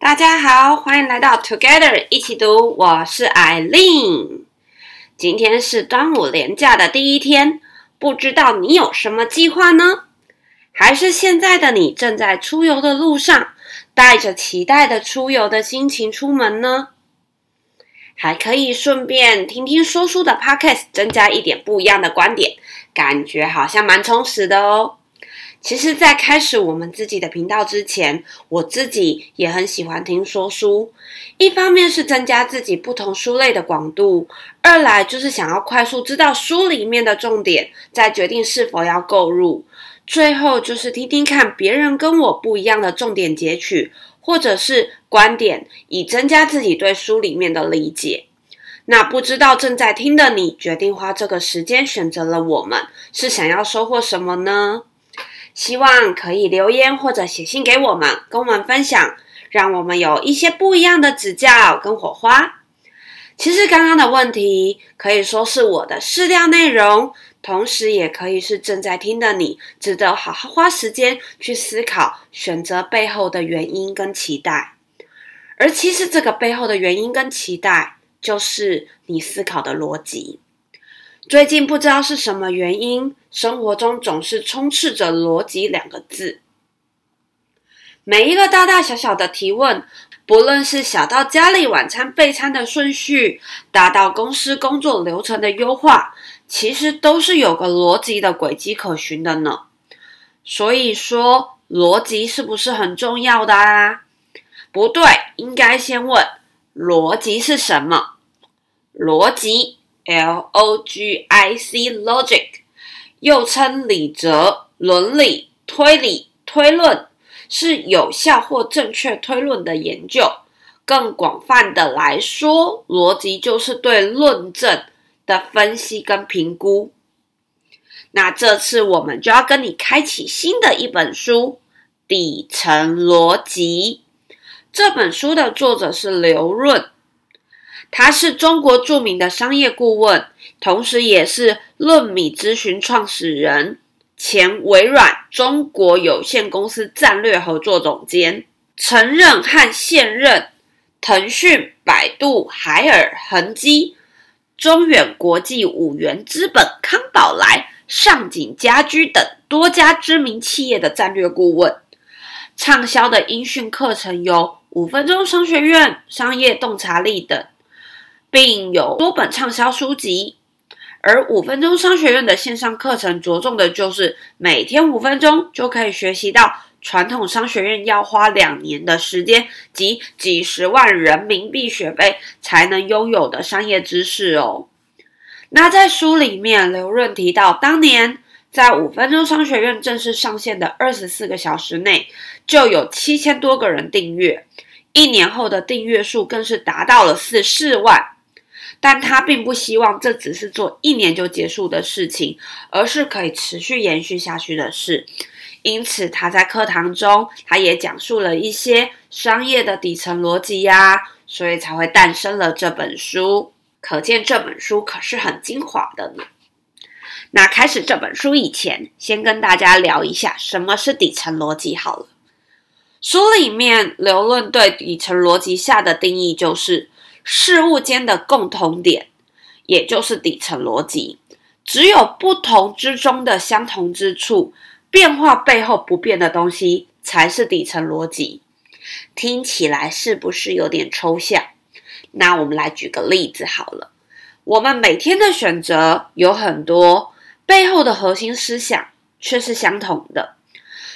大家好，欢迎来到 Together 一起读。我是 Eileen。今天是端午连假的第一天，不知道你有什么计划呢？还是现在的你正在出游的路上，带着期待的出游的心情出门呢？还可以顺便听听说书的 Podcast，增加一点不一样的观点，感觉好像蛮充实的哦。其实，在开始我们自己的频道之前，我自己也很喜欢听说书。一方面是增加自己不同书类的广度，二来就是想要快速知道书里面的重点，再决定是否要购入。最后就是听听看别人跟我不一样的重点截取，或者是观点，以增加自己对书里面的理解。那不知道正在听的你，决定花这个时间选择了我们，是想要收获什么呢？希望可以留言或者写信给我们，跟我们分享，让我们有一些不一样的指教跟火花。其实刚刚的问题可以说是我的试调内容，同时也可以是正在听的你，值得好好花时间去思考选择背后的原因跟期待。而其实这个背后的原因跟期待，就是你思考的逻辑。最近不知道是什么原因，生活中总是充斥着“逻辑”两个字。每一个大大小小的提问，不论是小到家里晚餐备餐的顺序，大到公司工作流程的优化，其实都是有个逻辑的轨迹可循的呢。所以说，逻辑是不是很重要的啊？不对，应该先问逻辑是什么？逻辑。L O G I C，logic，又称理则、伦理、推理、推论，是有效或正确推论的研究。更广泛的来说，逻辑就是对论证的分析跟评估。那这次我们就要跟你开启新的一本书《底层逻辑》。这本书的作者是刘润。他是中国著名的商业顾问，同时也是论米咨询创始人，前微软中国有限公司战略合作总监，曾任和现任腾讯、百度、海尔、恒基、中远国际、五源资本、康宝莱、上景家居等多家知名企业的战略顾问。畅销的音讯课程有《五分钟商学院》《商业洞察力》等。并有多本畅销书籍，而五分钟商学院的线上课程着重的就是每天五分钟就可以学习到传统商学院要花两年的时间及几十万人民币学费才能拥有的商业知识哦。那在书里面，刘润提到，当年在五分钟商学院正式上线的二十四个小时内，就有七千多个人订阅，一年后的订阅数更是达到了四四万。但他并不希望这只是做一年就结束的事情，而是可以持续延续下去的事。因此，他在课堂中，他也讲述了一些商业的底层逻辑呀，所以才会诞生了这本书。可见这本书可是很精华的呢。那开始这本书以前，先跟大家聊一下什么是底层逻辑好了。书里面刘论对底层逻辑下的定义就是。事物间的共同点，也就是底层逻辑，只有不同之中的相同之处，变化背后不变的东西，才是底层逻辑。听起来是不是有点抽象？那我们来举个例子好了。我们每天的选择有很多，背后的核心思想却是相同的。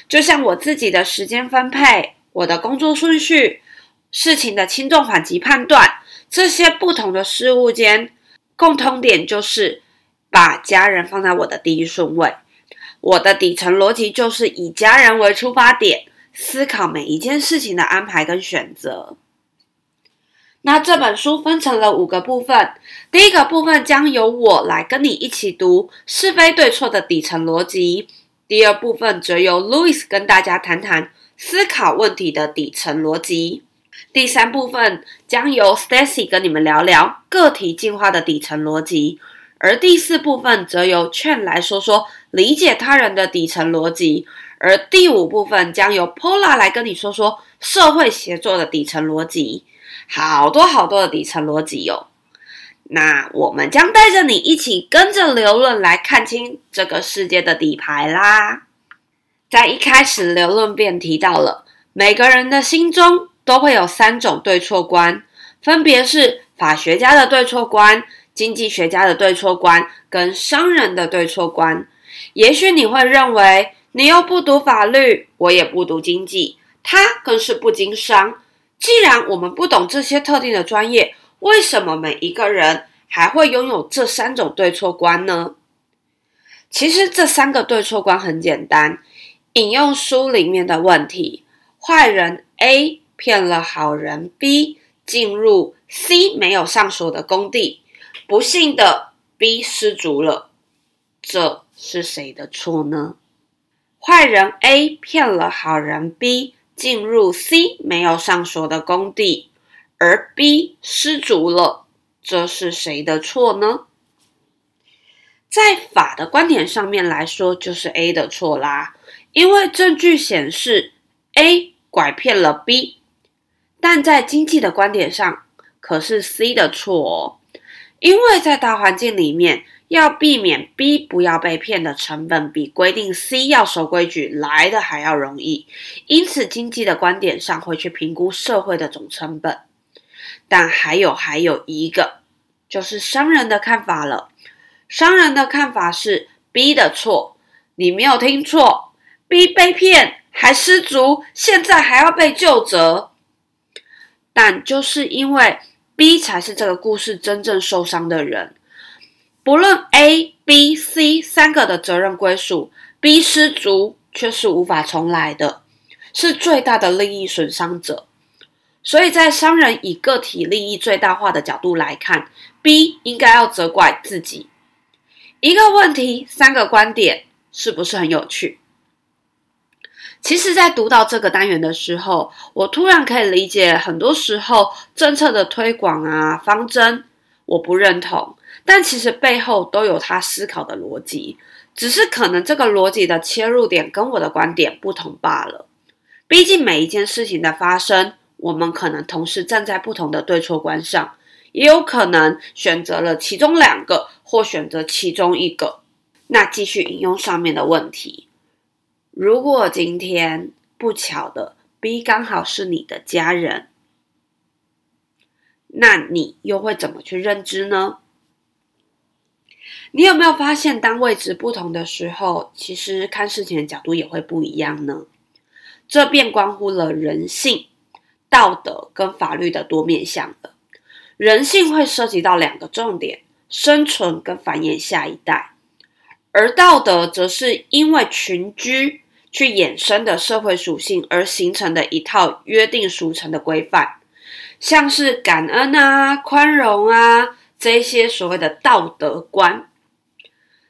就像我自己的时间分配，我的工作顺序，事情的轻重缓急判断。这些不同的事物间共通点就是把家人放在我的第一顺位。我的底层逻辑就是以家人为出发点，思考每一件事情的安排跟选择。那这本书分成了五个部分，第一个部分将由我来跟你一起读是非对错的底层逻辑，第二部分则由 Louis 跟大家谈谈思考问题的底层逻辑。第三部分将由 Stacy 跟你们聊聊个体进化的底层逻辑，而第四部分则由劝来说说理解他人的底层逻辑，而第五部分将由 Pola 来跟你说说社会协作的底层逻辑，好多好多的底层逻辑哟。那我们将带着你一起跟着刘论来看清这个世界的底牌啦。在一开始，刘论便提到了，每个人的心中都会有三种对错观，分别是法学家的对错观、经济学家的对错观跟商人的对错观。也许你会认为，你又不读法律，我也不读经济，他更是不经商。既然我们不懂这些特定的专业，为什么每一个人还会拥有这三种对错观呢？其实这三个对错观很简单。引用书里面的问题：坏人 A 骗了好人 B 进入 C 没有上锁的工地，不幸的 B 失足了，这是谁的错呢？坏人 A 骗了好人 B 进入 C 没有上锁的工地。而 B 失足了，这是谁的错呢？在法的观点上面来说，就是 A 的错啦，因为证据显示 A 拐骗了 B。但在经济的观点上，可是 C 的错哦，因为在大环境里面，要避免 B 不要被骗的成本比规定 C 要守规矩来的还要容易，因此经济的观点上会去评估社会的总成本。但还有还有一个，就是商人的看法了。商人的看法是 B 的错，你没有听错，B 被骗还失足，现在还要被究责。但就是因为 B 才是这个故事真正受伤的人，不论 A、B、C 三个的责任归属，B 失足却是无法重来的，是最大的利益损伤者。所以在商人以个体利益最大化的角度来看，B 应该要责怪自己。一个问题，三个观点，是不是很有趣？其实，在读到这个单元的时候，我突然可以理解，很多时候政策的推广啊、方针，我不认同，但其实背后都有他思考的逻辑，只是可能这个逻辑的切入点跟我的观点不同罢了。毕竟每一件事情的发生。我们可能同时站在不同的对错观上，也有可能选择了其中两个，或选择其中一个。那继续引用上面的问题：如果今天不巧的 B 刚好是你的家人，那你又会怎么去认知呢？你有没有发现，当位置不同的时候，其实看事情的角度也会不一样呢？这便关乎了人性。道德跟法律的多面向了，人性会涉及到两个重点：生存跟繁衍下一代；而道德则是因为群居去衍生的社会属性而形成的一套约定俗成的规范，像是感恩啊、宽容啊这些所谓的道德观。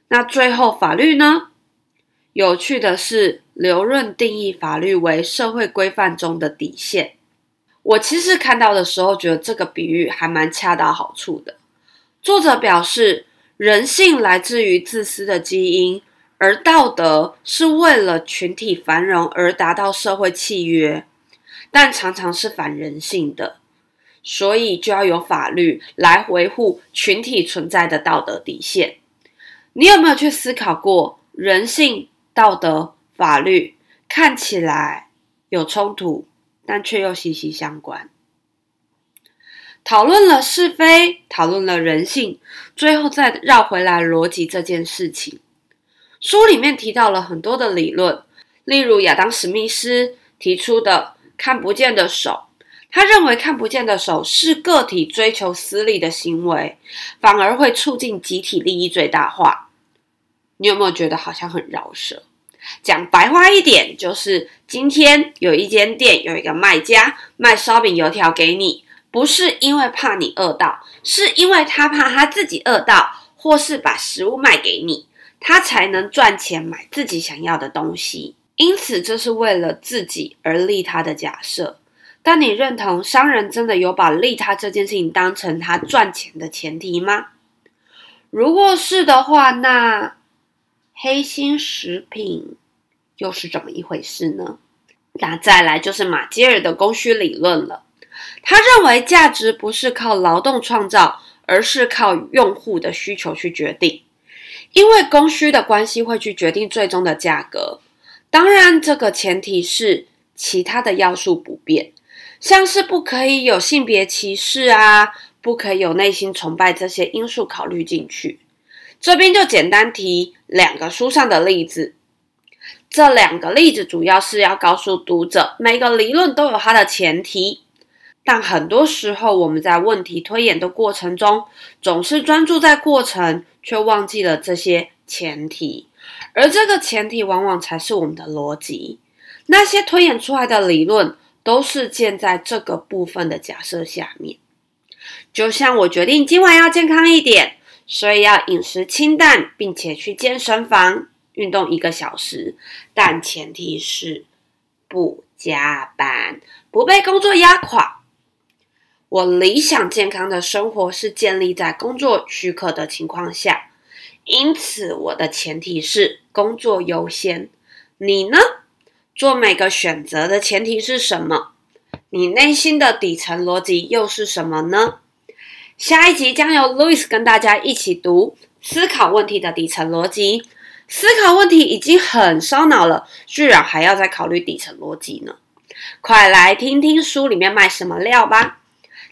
那最后法律呢？有趣的是，刘润定义法律为社会规范中的底线。我其实看到的时候，觉得这个比喻还蛮恰到好处的。作者表示，人性来自于自私的基因，而道德是为了群体繁荣而达到社会契约，但常常是反人性的，所以就要有法律来维护群体存在的道德底线。你有没有去思考过，人性、道德、法律看起来有冲突？但却又息息相关。讨论了是非，讨论了人性，最后再绕回来逻辑这件事情。书里面提到了很多的理论，例如亚当·史密斯提出的“看不见的手”，他认为看不见的手是个体追求私利的行为，反而会促进集体利益最大化。你有没有觉得好像很饶舌？讲白话一点，就是今天有一间店，有一个卖家卖烧饼油条给你，不是因为怕你饿到，是因为他怕他自己饿到，或是把食物卖给你，他才能赚钱买自己想要的东西。因此，这是为了自己而利他的假设。但你认同商人真的有把利他这件事情当成他赚钱的前提吗？如果是的话，那。黑心食品又是怎么一回事呢？那再来就是马歇尔的供需理论了。他认为价值不是靠劳动创造，而是靠用户的需求去决定。因为供需的关系会去决定最终的价格。当然，这个前提是其他的要素不变，像是不可以有性别歧视啊，不可以有内心崇拜这些因素考虑进去。这边就简单提两个书上的例子。这两个例子主要是要告诉读者，每个理论都有它的前提。但很多时候，我们在问题推演的过程中，总是专注在过程，却忘记了这些前提。而这个前提，往往才是我们的逻辑。那些推演出来的理论，都是建在这个部分的假设下面。就像我决定今晚要健康一点，所以要饮食清淡，并且去健身房运动一个小时，但前提是不加班，不被工作压垮。我理想健康的生活是建立在工作许可的情况下，因此我的前提是工作优先。你呢？做每个选择的前提是什么？你内心的底层逻辑又是什么呢？下一集将由 Louis 跟大家一起读思考问题的底层逻辑。思考问题已经很烧脑了，居然还要再考虑底层逻辑呢？快来听听书里面卖什么料吧！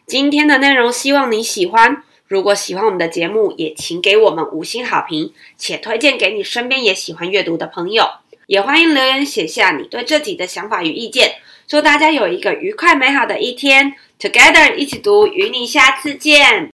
今天的内容希望你喜欢。如果喜欢我们的节目，也请给我们五星好评，且推荐给你身边也喜欢阅读的朋友。也欢迎留言写下你对这集的想法与意见。祝大家有一个愉快美好的一天！Together 一起读，与你下次见。